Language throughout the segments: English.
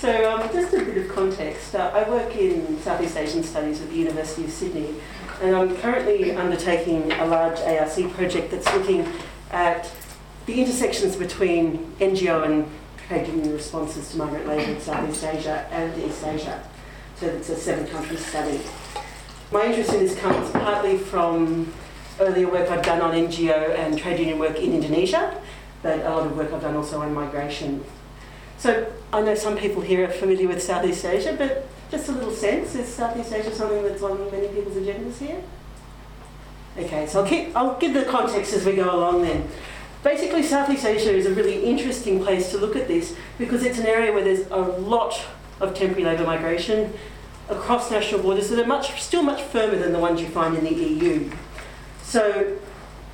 So, um, just a bit of context. Uh, I work in Southeast Asian Studies at the University of Sydney, and I'm currently undertaking a large ARC project that's looking at the intersections between NGO and trade union responses to migrant labour in Southeast Asia and East Asia. So, it's a seven country study. My interest in this comes partly from earlier work I've done on NGO and trade union work in Indonesia, but a lot of work I've done also on migration so I know some people here are familiar with Southeast Asia, but just a little sense, is Southeast Asia something that's on many people's agendas here? Okay, so I'll, keep, I'll give the context as we go along then. Basically, Southeast Asia is a really interesting place to look at this because it's an area where there's a lot of temporary labour migration across national borders that are much, still much firmer than the ones you find in the EU. So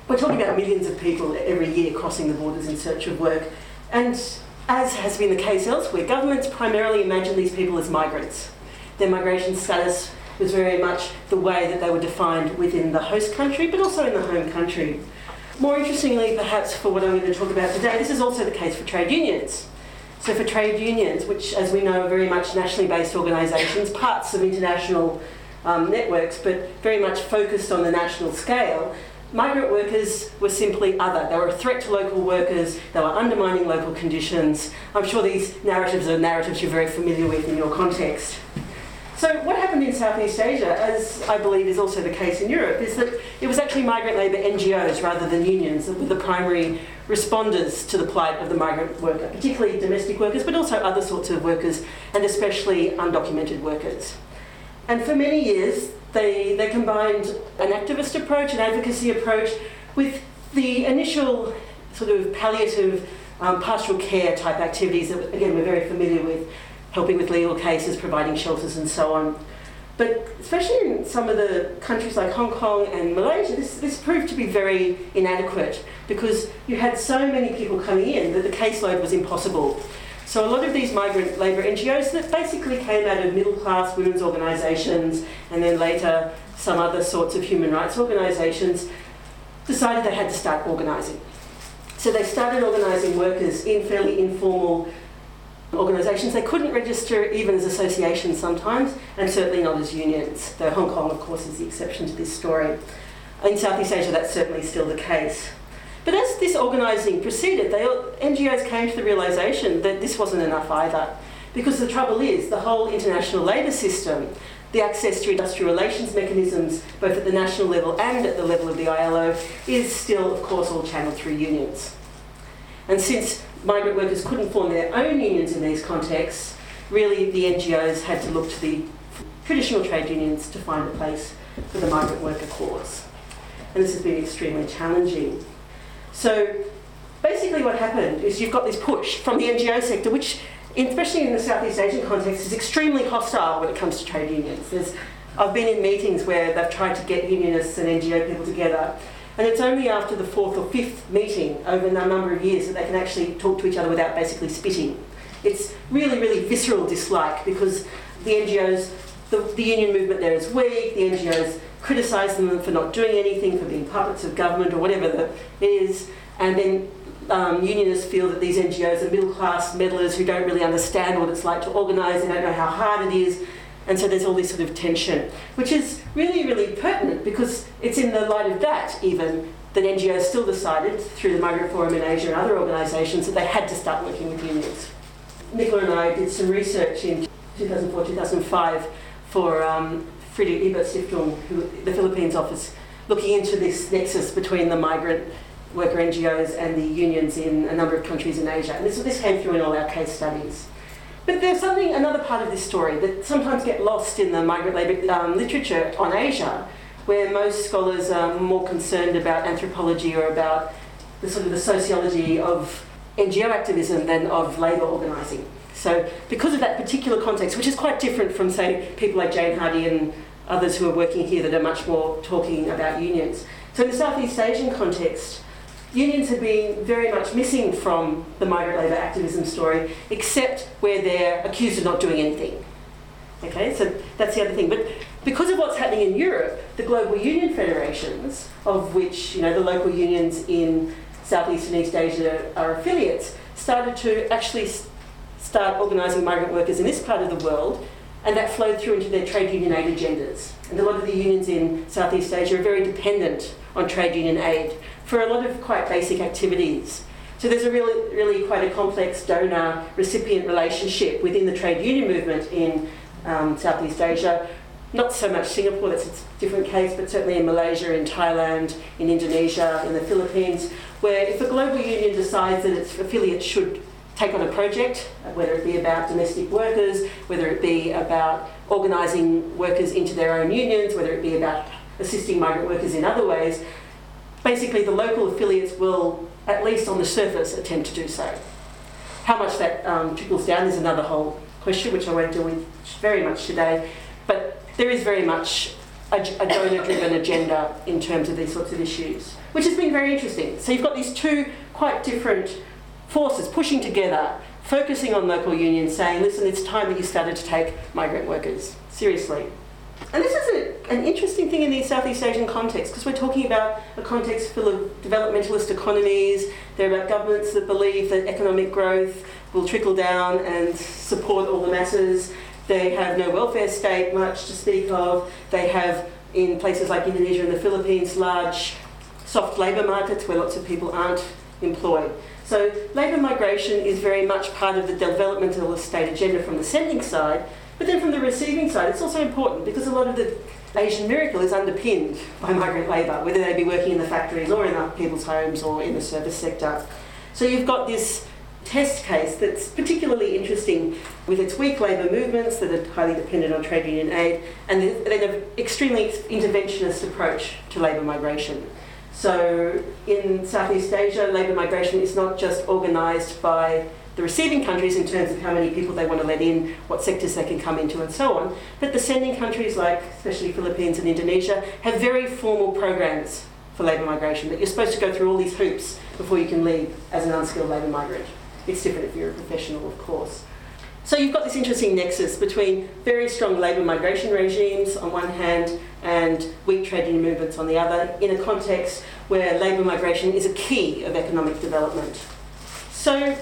we're talking about millions of people every year crossing the borders in search of work. And as has been the case elsewhere, governments primarily imagine these people as migrants. Their migration status was very much the way that they were defined within the host country, but also in the home country. More interestingly, perhaps for what I'm going to talk about today, this is also the case for trade unions. So, for trade unions, which, as we know, are very much nationally based organisations, parts of international um, networks, but very much focused on the national scale, migrant workers were simply other. They were a threat to local workers, they were undermining local conditions. I'm sure these narratives are narratives you're very familiar with in your context. So, what happened in Southeast Asia, as I believe is also the case in Europe, is that it was actually migrant labour NGOs rather than unions that were the primary responders to the plight of the migrant worker, particularly domestic workers, but also other sorts of workers, and especially undocumented workers. And for many years, they, they combined an activist approach, an advocacy approach, with the initial sort of palliative um, pastoral care type activities that, again, we're very familiar with, helping with legal cases, providing shelters, and so on. But especially in some of the countries like Hong Kong and Malaysia, this, this proved to be very inadequate because you had so many people coming in that the caseload was impossible. So a lot of these migrant labour NGOs that basically came out of middle class women's organisations and then later some other sorts of human rights organisations decided they had to start organising. So they started organising workers in fairly informal organisations. They couldn't register even as associations sometimes, and certainly not as unions, though Hong Kong, of course, is the exception to this story. In Southeast Asia, that's certainly still the case. But as this organising proceeded, they, NGOs came to the realisation that this wasn't enough either. Because the trouble is, the whole international labour system, the access to industrial relations mechanisms, both at the national level and at the level of the ILO, is still, of course, all channeled through unions. And since migrant workers couldn't form their own unions in these contexts, really the NGOs had to look to the traditional trade unions to find a place for the migrant worker cause. And this has been extremely challenging. So basically, what happened is you've got this push from the NGO sector, which, especially in the Southeast Asian context, is extremely hostile when it comes to trade unions. There's, I've been in meetings where they've tried to get unionists and NGO people together, and it's only after the fourth or fifth meeting over a number of years that they can actually talk to each other without basically spitting. It's really, really visceral dislike because the NGOs, the, the union movement there is weak, the NGOs criticise them for not doing anything, for being puppets of government or whatever that is, and then um, unionists feel that these NGOs are middle class meddlers who don't really understand what it's like to organise, they don't know how hard it is, and so there's all this sort of tension, which is really, really pertinent because it's in the light of that, even, that NGOs still decided, through the Migrant Forum in Asia and other organisations, that they had to start working with unions. Nicola and I did some research in 2004 2005 for um, Friedrich Ebert Stiftung, who, the Philippines office, looking into this nexus between the migrant worker NGOs and the unions in a number of countries in Asia. And this, this came through in all our case studies. But there's something, another part of this story that sometimes get lost in the migrant labour um, literature on Asia, where most scholars are more concerned about anthropology or about the sort of the sociology of NGO activism than of labour organising. So, because of that particular context, which is quite different from, say, people like Jane Hardy and others who are working here that are much more talking about unions. So, in the Southeast Asian context, unions have been very much missing from the migrant labour activism story, except where they're accused of not doing anything. Okay, so that's the other thing. But because of what's happening in Europe, the global union federations, of which you know the local unions in Southeast and East Asia are affiliates, started to actually start organising migrant workers in this part of the world, and that flowed through into their trade union aid agendas. And a lot of the unions in Southeast Asia are very dependent on trade union aid for a lot of quite basic activities. So there's a really, really quite a complex donor-recipient relationship within the trade union movement in um, Southeast Asia. Not so much Singapore, that's a different case, but certainly in Malaysia, in Thailand, in Indonesia, in the Philippines, where if a global union decides that its affiliates should take on a project, whether it be about domestic workers, whether it be about organising workers into their own unions, whether it be about assisting migrant workers in other ways, basically the local affiliates will, at least on the surface, attempt to do so. How much that um, trickles down is another whole question, which I won't deal with very much today, but there is very much a, a donor-driven agenda in terms of these sorts of issues, which has been very interesting. So you've got these two quite different forces pushing together, focusing on local unions, saying, listen, it's time that you started to take migrant workers seriously. And this is a, an interesting thing in the Southeast Asian context because we're talking about a context full of developmentalist economies. They're about governments that believe that economic growth will trickle down and support all the masses. They have no welfare state much to speak of. They have, in places like Indonesia and the Philippines, large soft labour markets where lots of people aren't employed. So labour migration is very much part of the developmental state agenda from the sending side, but then from the receiving side, it's also important because a lot of the Asian miracle is underpinned by migrant labour, whether they be working in the factories or in other people's homes or in the service sector. So you've got this test case that's particularly interesting with its weak labour movements that are highly dependent on trade union aid and then an extremely interventionist approach to labour migration. So in Southeast Asia, labour migration is not just organised by the receiving countries in terms of how many people they want to let in, what sectors they can come into, and so on. But the sending countries, like especially Philippines and Indonesia, have very formal programs for labour migration that you're supposed to go through all these hoops before you can leave as an unskilled labour migrant. It's different if you're a professional, of course. So you've got this interesting nexus between very strong labour migration regimes on one hand and weak trade union movements on the other, in a context where labour migration is a key of economic development. So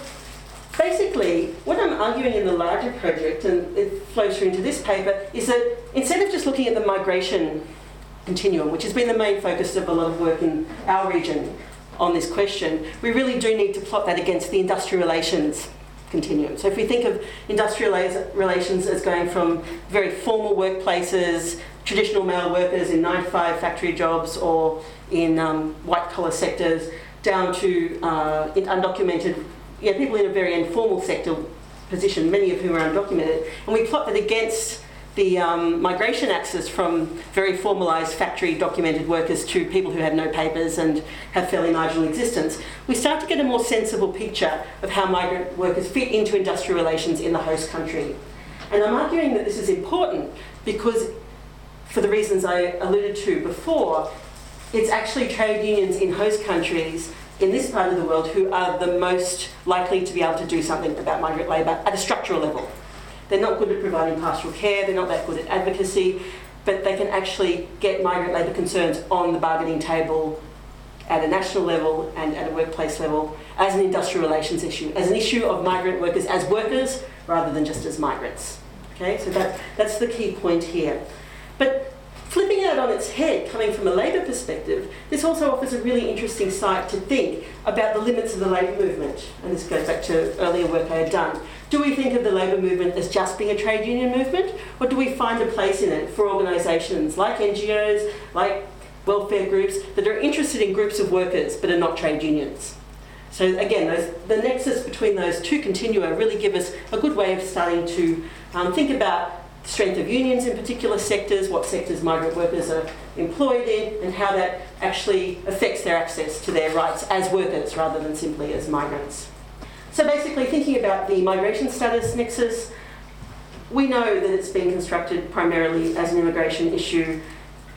basically, what I'm arguing in the larger project, and it flows through into this paper, is that instead of just looking at the migration continuum, which has been the main focus of a lot of work in our region on this question, we really do need to plot that against the industrial relations continuum. So if we think of industrial relations as going from very formal workplaces, traditional male workers in 9 to 5 factory jobs or in um, white collar sectors, down to uh, undocumented yeah, people in a very informal sector position, many of whom are undocumented, and we plot that against the um, migration axis from very formalised factory documented workers to people who have no papers and have fairly marginal existence, we start to get a more sensible picture of how migrant workers fit into industrial relations in the host country. And I'm arguing that this is important because, for the reasons I alluded to before, it's actually trade unions in host countries in this part of the world who are the most likely to be able to do something about migrant labour at a structural level. They're not good at providing pastoral care, they're not that good at advocacy, but they can actually get migrant labour concerns on the bargaining table at a national level and at a workplace level as an industrial relations issue, as an issue of migrant workers as workers rather than just as migrants. Okay, so that, that's the key point here. But Flipping it on its head, coming from a labour perspective, this also offers a really interesting site to think about the limits of the labour movement. And this goes back to earlier work I had done. Do we think of the labour movement as just being a trade union movement? Or do we find a place in it for organisations like NGOs, like welfare groups, that are interested in groups of workers but are not trade unions? So again, those, the nexus between those two continua really give us a good way of starting to um, think about strength of unions in particular sectors, what sectors migrant workers are employed in, and how that actually affects their access to their rights as workers rather than simply as migrants. So basically thinking about the migration status nexus, we know that it's been constructed primarily as an immigration issue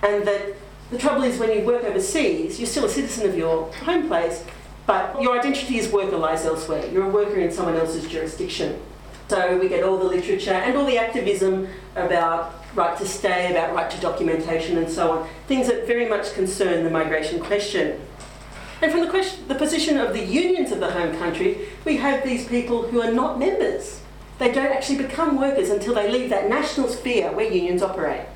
and that the trouble is when you work overseas, you're still a citizen of your home place, but your identity as worker lies elsewhere. You're a worker in someone else's jurisdiction. So we get all the literature and all the activism about right to stay, about right to documentation and so on, things that very much concern the migration question. And from the, question, the position of the unions of the home country, we have these people who are not members they don't actually become workers until they leave that national sphere where unions operate.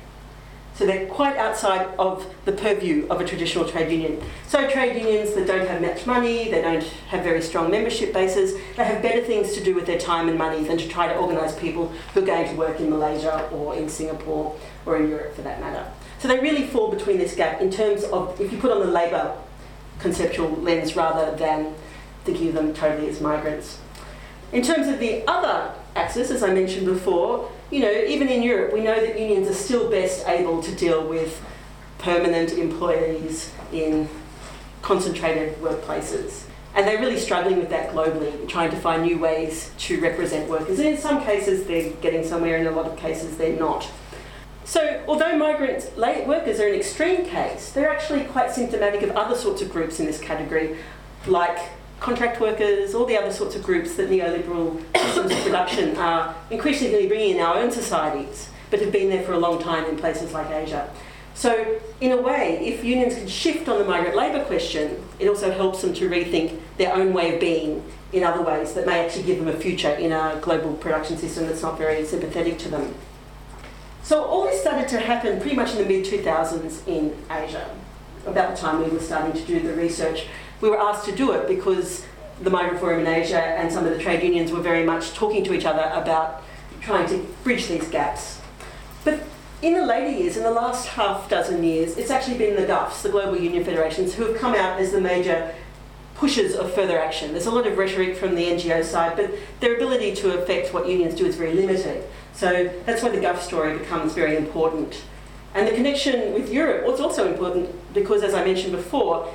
So they're quite outside of the purview of a traditional trade union. So trade unions that don't have much money, they don't have very strong membership bases, they have better things to do with their time and money than to try to organise people who are going to work in Malaysia or in Singapore or in Europe for that matter. So they really fall between this gap in terms of if you put on the labour conceptual lens rather than thinking of them totally as migrants. In terms of the other axis, as I mentioned before, you know, even in Europe, we know that unions are still best able to deal with permanent employees in concentrated workplaces. And they're really struggling with that globally, trying to find new ways to represent workers. And in some cases, they're getting somewhere, in a lot of cases, they're not. So, although migrant late workers are an extreme case, they're actually quite symptomatic of other sorts of groups in this category, like contract workers, all the other sorts of groups that neoliberal systems of production are increasingly bringing in our own societies, but have been there for a long time in places like Asia. So, in a way, if unions can shift on the migrant labour question, it also helps them to rethink their own way of being in other ways that may actually give them a future in a global production system that's not very sympathetic to them. So, all this started to happen pretty much in the mid 2000s in Asia, about the time we were starting to do the research we were asked to do it because the Migrant Forum in Asia and some of the trade unions were very much talking to each other about trying to bridge these gaps. But in the later years, in the last half dozen years, it's actually been the GUFs, the Global Union Federations, who have come out as the major pushers of further action. There's a lot of rhetoric from the NGO side, but their ability to affect what unions do is very limited. So that's why the GUF story becomes very important. And the connection with Europe was also important because, as I mentioned before,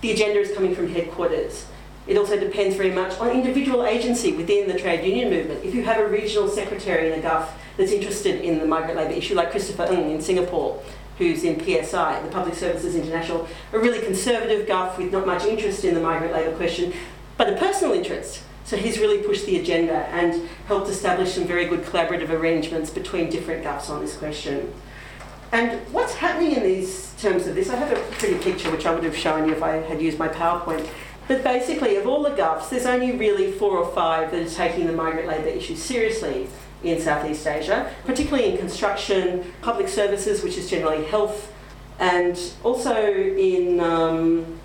the agenda is coming from headquarters. It also depends very much on individual agency within the trade union movement. If you have a regional secretary in the GUF that's interested in the migrant labour issue, like Christopher Ng in Singapore, who's in PSI, the Public Services International, a really conservative GUF with not much interest in the migrant labour question, but a personal interest. So he's really pushed the agenda and helped establish some very good collaborative arrangements between different GUFs on this question. And what's happening in these terms of this, I have a pretty picture which I would have shown you if I had used my PowerPoint. But basically, of all the GUFs, there's only really four or five that are taking the migrant labour issue seriously in Southeast Asia, particularly in construction, public services, which is generally health, and also in um,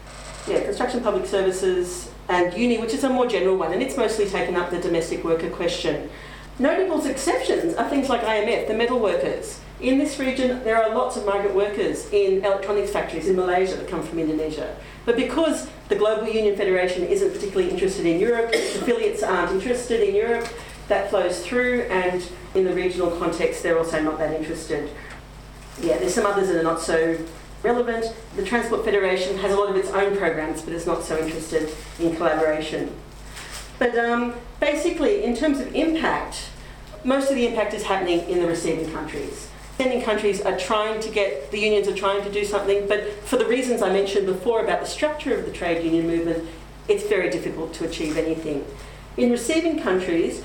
yeah, construction, public services, and UNI, which is a more general one, and it's mostly taken up the domestic worker question. Notable exceptions are things like IMF, the metal workers. In this region, there are lots of migrant workers in electronics factories in Malaysia that come from Indonesia. But because the Global Union Federation isn't particularly interested in Europe, its affiliates aren't interested in Europe, that flows through, and in the regional context, they're also not that interested. Yeah, there's some others that are not so relevant. The Transport Federation has a lot of its own programs, but is not so interested in collaboration. But um, basically, in terms of impact, most of the impact is happening in the receiving countries. Sending countries are trying to get, the unions are trying to do something, but for the reasons I mentioned before about the structure of the trade union movement, it's very difficult to achieve anything. In receiving countries,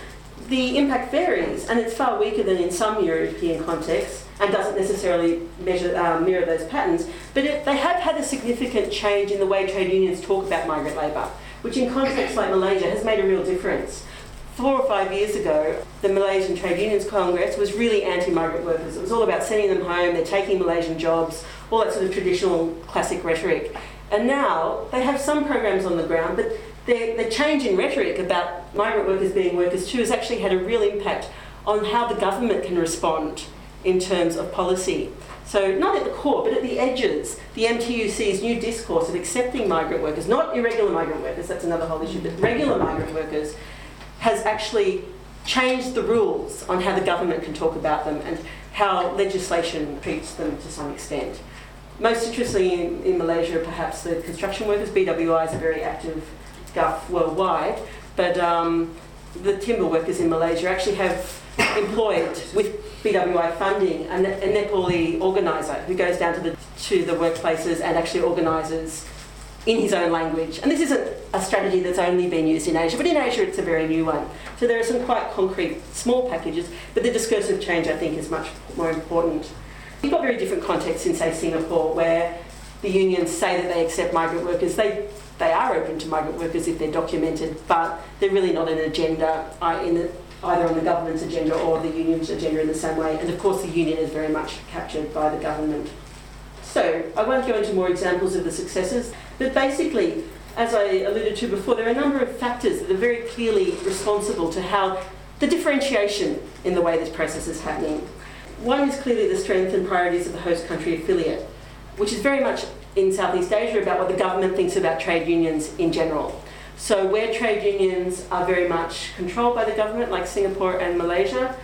the impact varies, and it's far weaker than in some European contexts, and doesn't necessarily measure, uh, mirror those patterns. But it, they have had a significant change in the way trade unions talk about migrant labour, which in contexts like Malaysia has made a real difference four or five years ago, the Malaysian Trade Unions Congress was really anti-migrant workers. It was all about sending them home, they're taking Malaysian jobs, all that sort of traditional classic rhetoric. And now they have some programs on the ground, but the change in rhetoric about migrant workers being workers too has actually had a real impact on how the government can respond in terms of policy. So, not at the core, but at the edges, the MTUC's new discourse of accepting migrant workers, not irregular migrant workers, that's another whole issue, but regular migrant workers, has actually changed the rules on how the government can talk about them and how legislation treats them to some extent. Most interestingly, in, in Malaysia, perhaps the construction workers, BWI is a very active GUF worldwide, but um, the timber workers in Malaysia actually have employed with BWI funding a, a Nepali organiser who goes down to the, to the workplaces and actually organises in his own language. And this isn't a strategy that's only been used in Asia, but in Asia it's a very new one. So there are some quite concrete small packages, but the discursive change I think is much more important. You've got very different contexts in, say, Singapore, where the unions say that they accept migrant workers. They, they are open to migrant workers if they're documented, but they're really not an agenda uh, in the, either on the government's agenda or the union's agenda in the same way. And of course, the union is very much captured by the government. So I won't go into more examples of the successes, but basically, as I alluded to before, there are a number of factors that are very clearly responsible to how the differentiation in the way this process is happening. One is clearly the strength and priorities of the host country affiliate, which is very much in Southeast Asia about what the government thinks about trade unions in general. So where trade unions are very much controlled by the government, like Singapore and Malaysia,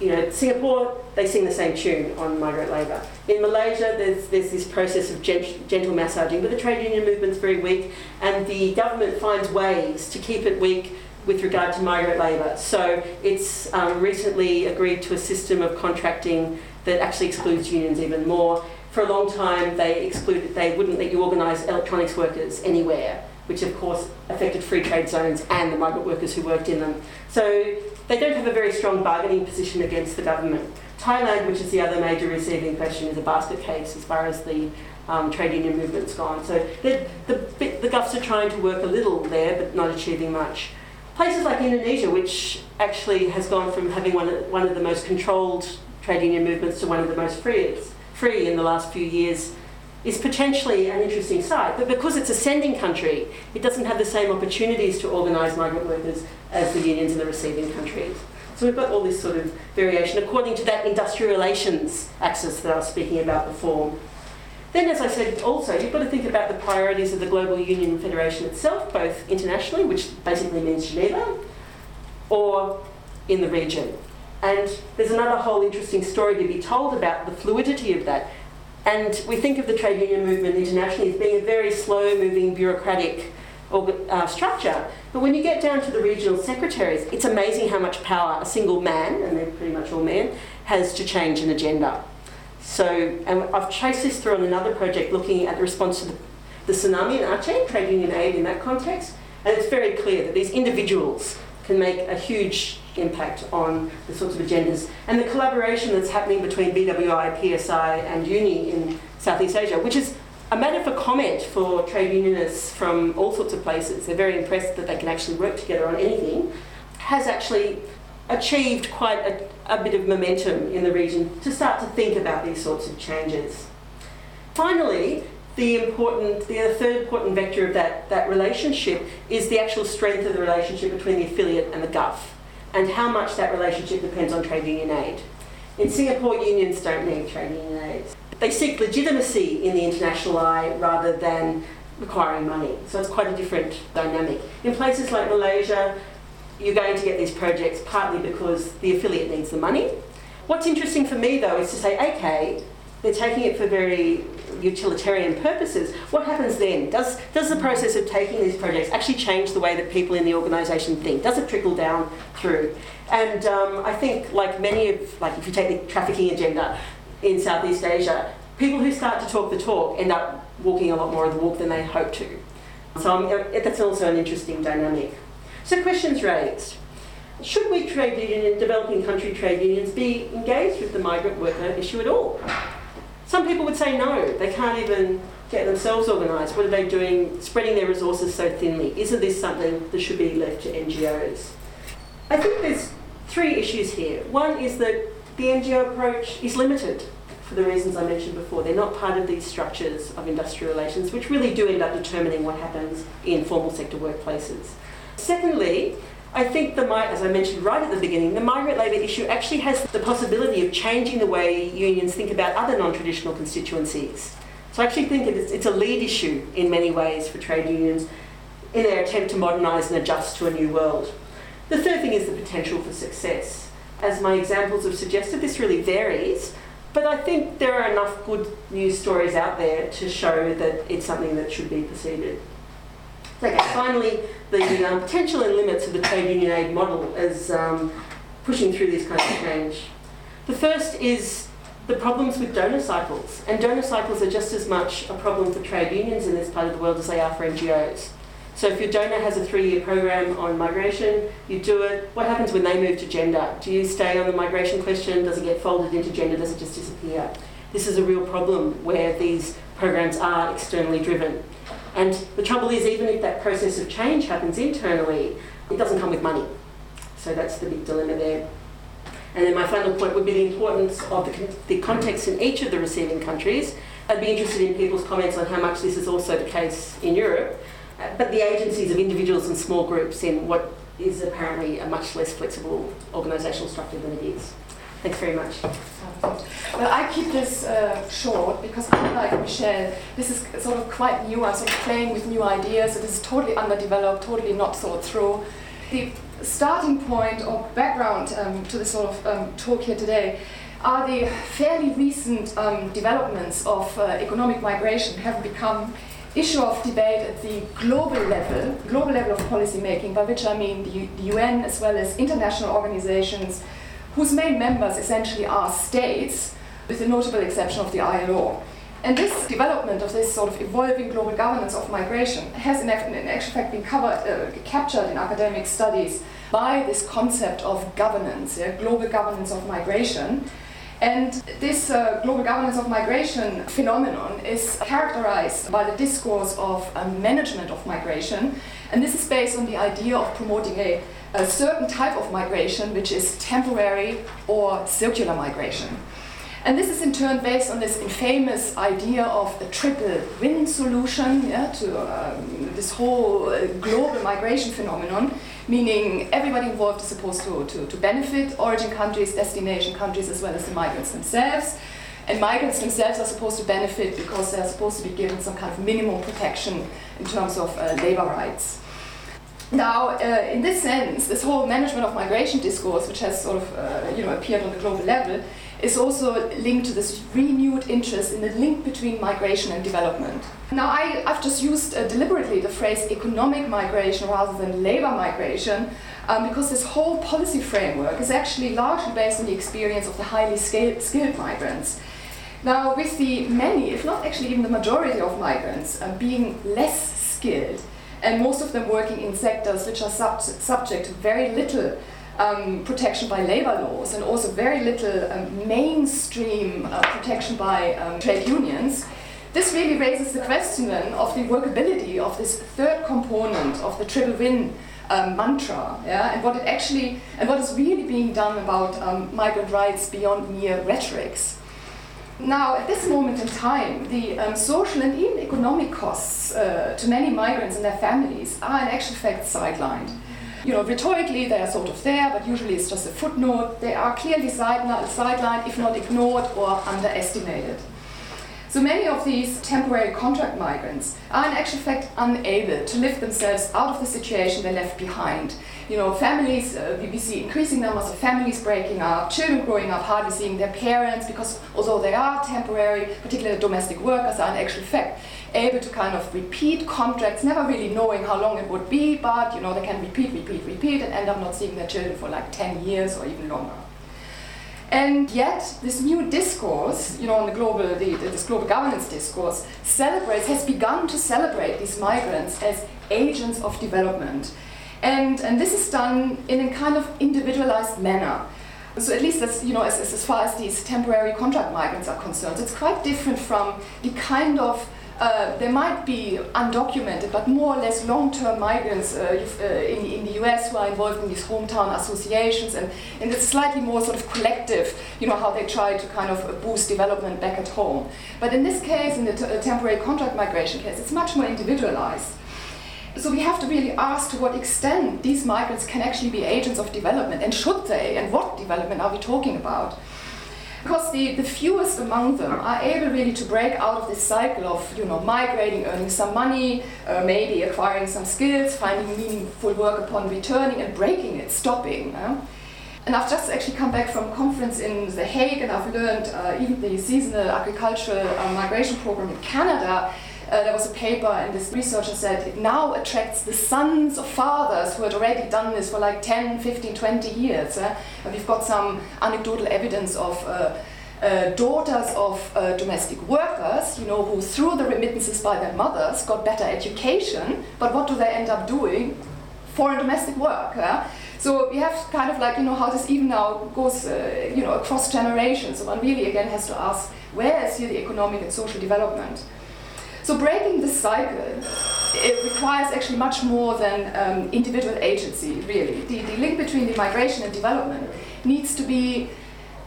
you know, Singapore, they sing the same tune on migrant labour. In Malaysia, there's, there's this process of gent- gentle massaging, but the trade union movement's very weak, and the government finds ways to keep it weak with regard to migrant labour. So it's um, recently agreed to a system of contracting that actually excludes unions even more. For a long time, they excluded, they wouldn't let you organise electronics workers anywhere, which of course affected free trade zones and the migrant workers who worked in them. So they don't have a very strong bargaining position against the government. Thailand, which is the other major receiving question, is a basket case as far as the um, trade union movement's gone. So the, the, the GUFs are trying to work a little there, but not achieving much. Places like Indonesia, which actually has gone from having one of, one of the most controlled trade union movements to one of the most free, free in the last few years, is potentially an interesting site. But because it's a sending country, it doesn't have the same opportunities to organise migrant workers as the unions in the receiving countries. So we've got all this sort of variation according to that industrial relations axis that I was speaking about before. Then, as I said, also, you've got to think about the priorities of the Global Union Federation itself, both internationally, which basically means Geneva, or in the region. And there's another whole interesting story to be told about the fluidity of that. And we think of the trade union movement internationally as being a very slow moving bureaucratic uh, structure. But when you get down to the regional secretaries, it's amazing how much power a single man, and they're pretty much all men, has to change an agenda. So, and I've traced this through on another project looking at the response to the, the tsunami in Aceh, trade union aid in that context, and it's very clear that these individuals can make a huge impact on the sorts of agendas. And the collaboration that's happening between BWI, PSI, and UNI in Southeast Asia, which is a matter for comment for trade unionists from all sorts of places. They're very impressed that they can actually work together on anything, has actually achieved quite a, a bit of momentum in the region to start to think about these sorts of changes. Finally, the important, the third important vector of that, that relationship is the actual strength of the relationship between the affiliate and the GUF and how much that relationship depends on trade union aid. In Singapore, unions don't need trade union aid. They seek legitimacy in the international eye rather than requiring money. So it's quite a different dynamic. In places like Malaysia, you're going to get these projects partly because the affiliate needs the money. What's interesting for me though is to say, okay, they're taking it for very utilitarian purposes, what happens then? Does, does the process of taking these projects actually change the way that people in the organisation think? Does it trickle down through? And um, I think, like many of, like if you take the trafficking agenda in Southeast Asia, people who start to talk the talk end up walking a lot more of the walk than they hope to. So um, that's also an interesting dynamic. So questions raised. Should we trade union, developing country trade unions be engaged with the migrant worker issue at all? Some people would say no, they can't even get themselves organised. What are they doing, spreading their resources so thinly? Isn't this something that should be left to NGOs? I think there's three issues here. One is that the NGO approach is limited for the reasons I mentioned before. They're not part of these structures of industrial relations, which really do end up determining what happens in formal sector workplaces. Secondly, I think the, as I mentioned right at the beginning, the migrant labour issue actually has the possibility of changing the way unions think about other non-traditional constituencies. So I actually think it's, it's a lead issue in many ways for trade unions in their attempt to modernise and adjust to a new world. The third thing is the potential for success. As my examples have suggested, this really varies, but I think there are enough good news stories out there to show that it's something that should be proceeded. Okay, finally, the um, potential and limits of the trade union aid model as um, pushing through this kind of change. The first is the problems with donor cycles, and donor cycles are just as much a problem for trade unions in this part of the world as they are for NGOs. So if your donor has a three-year program on migration, you do it. What happens when they move to gender? Do you stay on the migration question? Does it get folded into gender? Does it just disappear? This is a real problem where these programs are externally driven. And the trouble is, even if that process of change happens internally, it doesn't come with money. So that's the big dilemma there. And then my final point would be the importance of the, the context in each of the receiving countries. I'd be interested in people's comments on how much this is also the case in Europe, uh, but the agencies of individuals and small groups in what is apparently a much less flexible organisational structure than it is. Thanks very much. Well, I keep this uh, short because, unlike Michelle, this is sort of quite new. I'm sort of playing with new ideas. It is totally underdeveloped, totally not thought through. The starting point or background um, to this sort of um, talk here today are the fairly recent um, developments of uh, economic migration have become issue of debate at the global level, global level of policy making, by which I mean the, the UN as well as international organizations whose main members essentially are states, with the notable exception of the ILO. And this development of this sort of evolving global governance of migration has in, actual fact been covered, uh, captured in academic studies by this concept of governance, yeah, global governance of migration. And this uh, global governance of migration phenomenon is characterized by the discourse of uh, management of migration. And this is based on the idea of promoting a, a certain type of migration, which is temporary or circular migration. And this is in turn based on this infamous idea of a triple win solution yeah, to um, this whole uh, global migration phenomenon, meaning everybody involved is supposed to, to, to benefit origin countries, destination countries, as well as the migrants themselves. And migrants themselves are supposed to benefit because they're supposed to be given some kind of minimum protection in terms of uh, labor rights. Now, uh, in this sense, this whole management of migration discourse, which has sort of uh, you know, appeared on the global level, is also linked to this renewed interest in the link between migration and development. Now, I, have just used uh, deliberately the phrase economic migration rather than labor migration um, because this whole policy framework is actually largely based on the experience of the highly scaled, skilled migrants. Now, with the many, if not actually even the majority of migrants uh, being less skilled, and most of them working in sectors which are sub subject to very little um, protection by labor laws and also very little um, mainstream uh, protection by um, trade unions, this really raises the question then of the workability of this third component of the triple win um, mantra, yeah, and what it actually and what is really being done about um, migrant rights beyond mere rhetorics. Now, at this moment in time, the um, social and even economic costs uh, to many migrants and their families are in actual fact sidelined you know, rhetorically they are sort of there, but usually it's just a footnote. They are clearly sidelined, if not ignored or underestimated. So many of these temporary contract migrants are in actual fact unable to lift themselves out of the situation they left behind. You know, families, uh, we see increasing numbers of families breaking up, children growing up hardly seeing their parents because although they are temporary, particularly domestic workers are in actual fact able to kind of repeat contracts, never really knowing how long it would be, but you know they can repeat, repeat, repeat, and end up not seeing their children for like 10 years or even longer. And yet, this new discourse, you know, on the global, the, this global governance discourse, celebrates, has begun to celebrate these migrants as agents of development. And, and this is done in a kind of individualized manner. So at least as, you know, as, as far as these temporary contract migrants are concerned, it's quite different from the kind of uh, there might be undocumented, but more or less long-term migrants uh, uh, in, in, the US who are involved in these hometown associations, and, and it's slightly more sort of collective, you know, how they try to kind of boost development back at home. But in this case, in the uh, temporary contract migration case, it's much more individualized. So we have to really ask to what extent these migrants can actually be agents of development, and should they, and what development are we talking about? because the, the fewest among them are able really to break out of this cycle of you know migrating, earning some money, uh, maybe acquiring some skills, finding meaningful work upon returning, and breaking it, stopping. And I've just actually come back from a conference in The Hague, and I've learned uh, even the seasonal agricultural uh, migration program in Canada uh, there was a paper and this researcher said it now attracts the sons of fathers who had already done this for like 10, 15, 20 years. Uh, and we've got some anecdotal evidence of uh, uh, daughters of uh, domestic workers, you know, who through the remittances by their mothers got better education, but what do they end up doing? Foreign domestic work. Uh? So we have kind of like, you know, how this even now goes, uh, you know, across generations. So one really again has to ask, where is here the economic and social development? So breaking this cycle it requires actually much more than um, individual agency, really. The, the link between the migration and development needs to be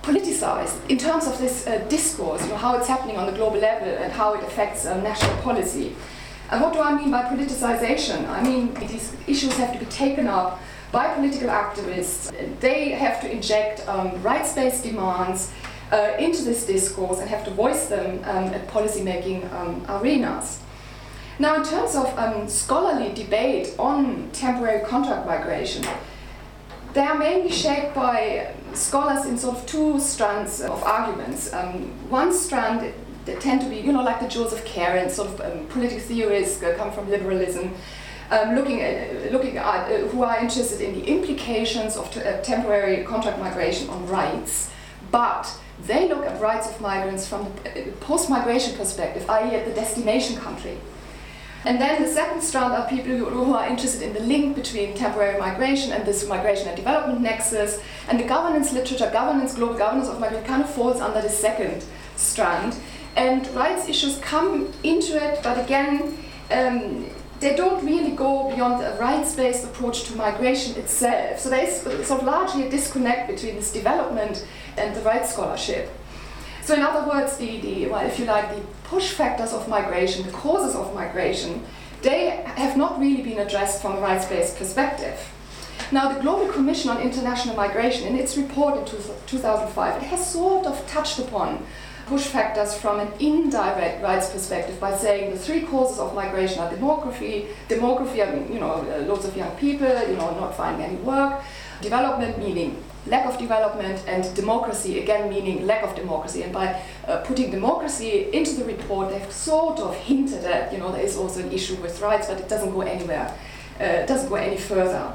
politicized in terms of this uh, discourse, you know, how it's happening on the global level and how it affects uh, national policy. And what do I mean by politicization? I mean, these issues have to be taken up by political activists. They have to inject um, rights based demands uh, into this discourse and have to voice them um, at policymaking um, arenas. Now, in terms of um, scholarly debate on temporary contract migration, they are mainly shaped by scholars in sort of two strands of arguments. Um, one strand they tend to be, you know, like the Joseph Carens, sort of um, political theorists uh, come from liberalism, um, looking at, looking at uh, who are interested in the implications of uh, temporary contract migration on rights, but they look at rights of migrants from the uh, post-migration perspective, i.e. at the destination country. And then the second strand are people who, are interested in the link between temporary migration and this migration and development nexus. And the governance literature, governance, global governance of migration kind of falls under the second strand. And rights issues come into it, but again, um, they don't really go beyond a rights-based approach to migration itself. So there's sort of largely a disconnect between this development and the rights scholarship. So in other words, the, the well, if you like, the push factors of migration, the causes of migration, they have not really been addressed from a rights-based perspective. Now, the Global Commission on International Migration, in its report in 2005, it has sort of touched upon push factors from an indirect rights perspective by saying the three causes of migration are demography, demography, I mean, you know, uh, loads of young people, you know, not finding any work, development, meaning lack of development, and democracy, again, meaning lack of democracy. And by uh, putting democracy into the report, they've sort of hinted at, you know, there is also an issue with rights, but it doesn't go anywhere uh, doesn't go any further.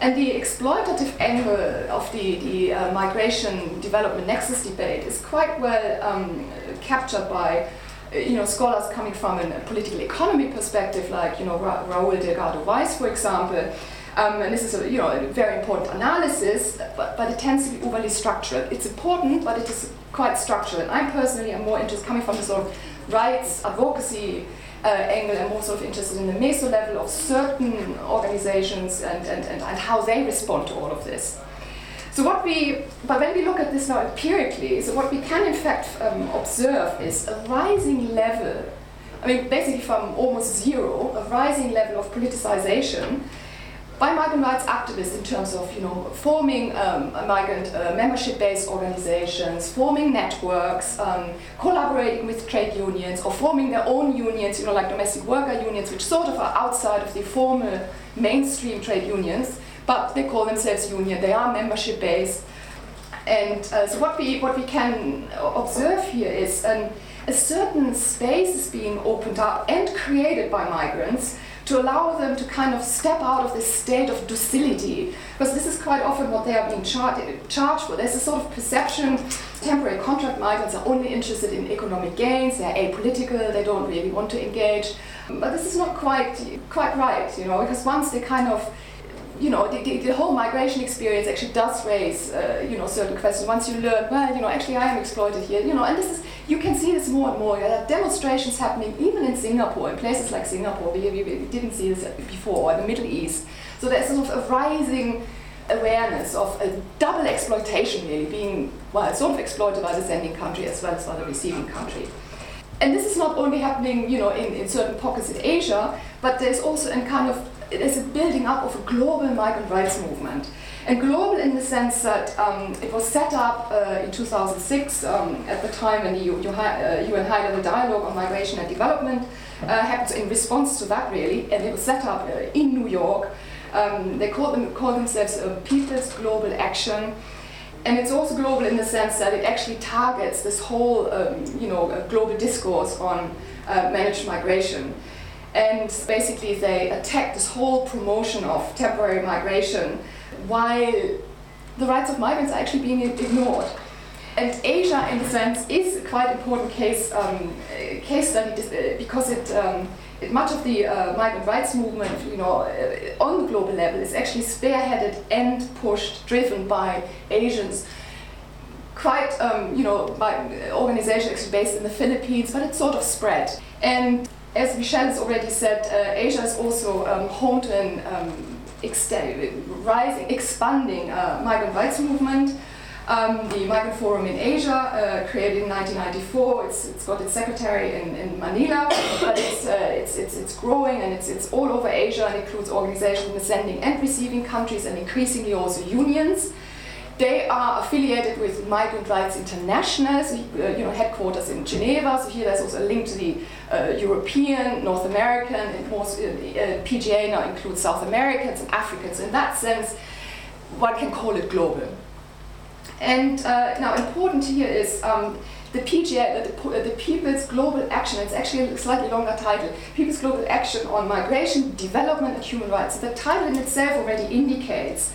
And the exploitative angle of the, the uh, migration development nexus debate is quite well um, captured by uh, you know, scholars coming from a political economy perspective, like you know, Ra- Raul Delgado Wise, for example. Um, and this is a, you know, a very important analysis, but, but it tends to be overly structural. It's important, but it is quite structural. And I personally am more interested, coming from the sort of rights advocacy uh, angle I'm also interested in the meso level of certain organizations and, and, and, and how they respond to all of this. So what we, but when we look at this now empirically, so what we can in fact um, observe is a rising level, I mean basically from almost zero, a rising level of politicization by migrant rights activists in terms of you know forming um, migrant uh, membership-based organizations, forming networks, um, collaborating with trade unions, or forming their own unions, you know like domestic worker unions, which sort of are outside of the formal mainstream trade unions, but they call themselves union. They are membership-based, and uh, so what we what we can observe here is um, a certain space is being opened up and created by migrants to allow them to kind of step out of this state of docility. Because this is quite often what they are being char- charged for. There's a sort of perception temporary contract migrants are only interested in economic gains, they're apolitical, they don't really want to engage. But this is not quite, quite right, you know, because once they kind of you know, the, the, the, whole migration experience actually does raise, uh, you know, certain questions. Once you learn, well, you know, actually I am exploited here, you know, and this is, you can see this more and more. There are demonstrations happening even in Singapore, in places like Singapore. We, we, we didn't see this before, or the Middle East. So there's sort of a rising awareness of a double exploitation really being, well, sort of exploited by the sending country as well as by the receiving country. And this is not only happening, you know, in, in certain pockets in Asia, but there's also a kind of there's a building up of a global migrant rights movement. And global in the sense that um, it was set up uh, in 2006 um, at the time when the UN uh, High Level Dialogue on Migration and Development uh, happened in response to that, really. And it was set up uh, in New York. Um, they call, them, themselves uh, People's Global Action. And it's also global in the sense that it actually targets this whole um, you know, global discourse on uh, managed migration and basically they attack this whole promotion of temporary migration while the rights of migrants are actually being ignored. And Asia, in a sense, is a quite important case um, case study uh, because it, um, it much of the uh, migrant rights movement, you know, uh, on the global level, is actually spearheaded and pushed, driven by Asians. Quite, um, you know, by organizations actually based in the Philippines, but it sort of spread. And as Michelle has already said, uh, Asia is also um, home to an rising, expanding uh, migrant rights movement. Um, the Migrant Forum in Asia, uh, created in 1994, it's, it's got its secretary in, in Manila, but it's, uh, it's, it's, it's growing and it's, it's all over Asia and includes organizations in the sending and receiving countries and increasingly also unions. They are affiliated with Migrant Rights International, so, uh, you know, headquarters in Geneva. So here there's also a link to the uh, European, North American, and most, uh, uh PGA now includes South Americans and Africans. In that sense, one can call it global. And uh, now important here is um, the PGA, the, the, People's Global Action, it's actually a slightly longer title, People's Global Action on Migration, Development and Human Rights. So the title in itself already indicates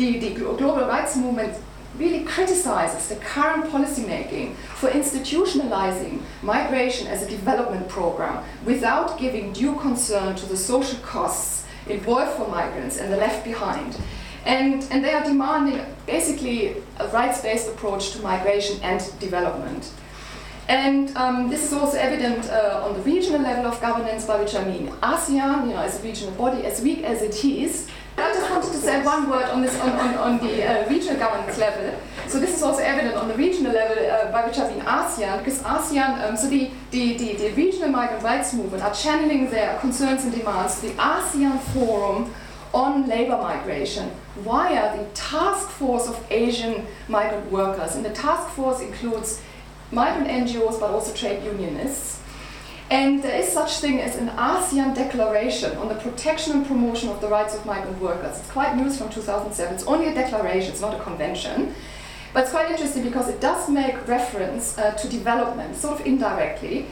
the, the global rights movement really criticizes the current policymaking for institutionalizing migration as a development program without giving due concern to the social costs involved for migrants and the left behind. And, and they are demanding basically a rights-based approach to migration and development. And um, this is also evident uh, on the regional level of governance, by which I mean ASEAN, you know, as a regional body, as weak as it is, I just wanted to say one word on this on, on, on the uh, regional governance level. So this is also evident on the regional level, uh, by which I mean ASEAN, because ASEAN, um, so the, the, the, the, regional migrant rights movement are channeling their concerns and demands to the ASEAN Forum on labor migration via the task force of Asian migrant workers. And the task force includes migrant NGOs but also trade unionists. And there is such thing as an ASEAN declaration on the protection and promotion of the rights of migrant workers. It's quite new, from 2007. It's only a declaration, it's not a convention. But it's quite interesting because it does make reference uh, to development, sort of indirectly,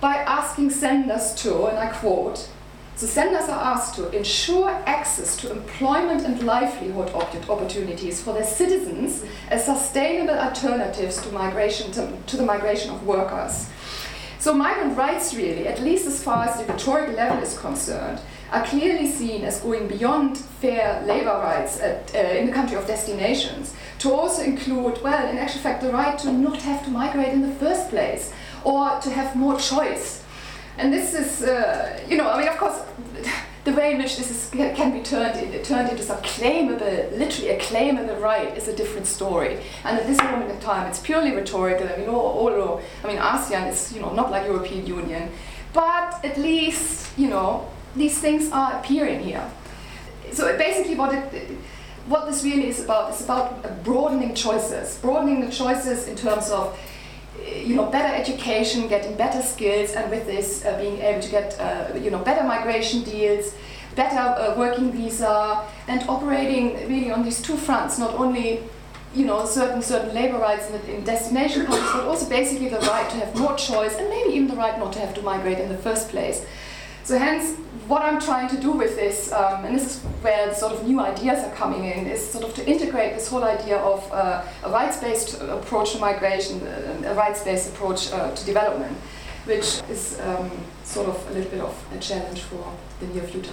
by asking senders to, and I quote, the senders are asked to ensure access to employment and livelihood opportunities for their citizens as sustainable alternatives to migration to, to the migration of workers. So migrant rights really, at least as far as the rhetorical level is concerned, are clearly seen as going beyond fair labor rights at, uh, in the country of destinations to also include, well, in actual fact, the right to not have to migrate in the first place or to have more choice. And this is, uh, you know, I mean, way in which this is, can be turned, in, turned into some claimable, literally a claimable right is a different story. And at this moment in time, it's purely rhetorical. I mean, although, I mean, ASEAN is, you know, not like European Union, but at least, you know, these things are appearing here. So basically what it, what this really is about is about broadening choices, broadening the choices in terms of you know, better education, getting better skills, and with this uh, being able to get uh, you know, better migration deals, better uh, working visa, and operating really on these two fronts, not only you know, certain certain labor rights in, in destination countries, but also basically the right to have more choice, and maybe even the right not to have to migrate in the first place. So hence, what I'm trying to do with this, um, and this is where sort of new ideas are coming in, is sort of to integrate this whole idea of uh, a rights-based approach to migration, uh, a rights-based approach uh, to development, which is um, sort of a little bit of a challenge for the near future.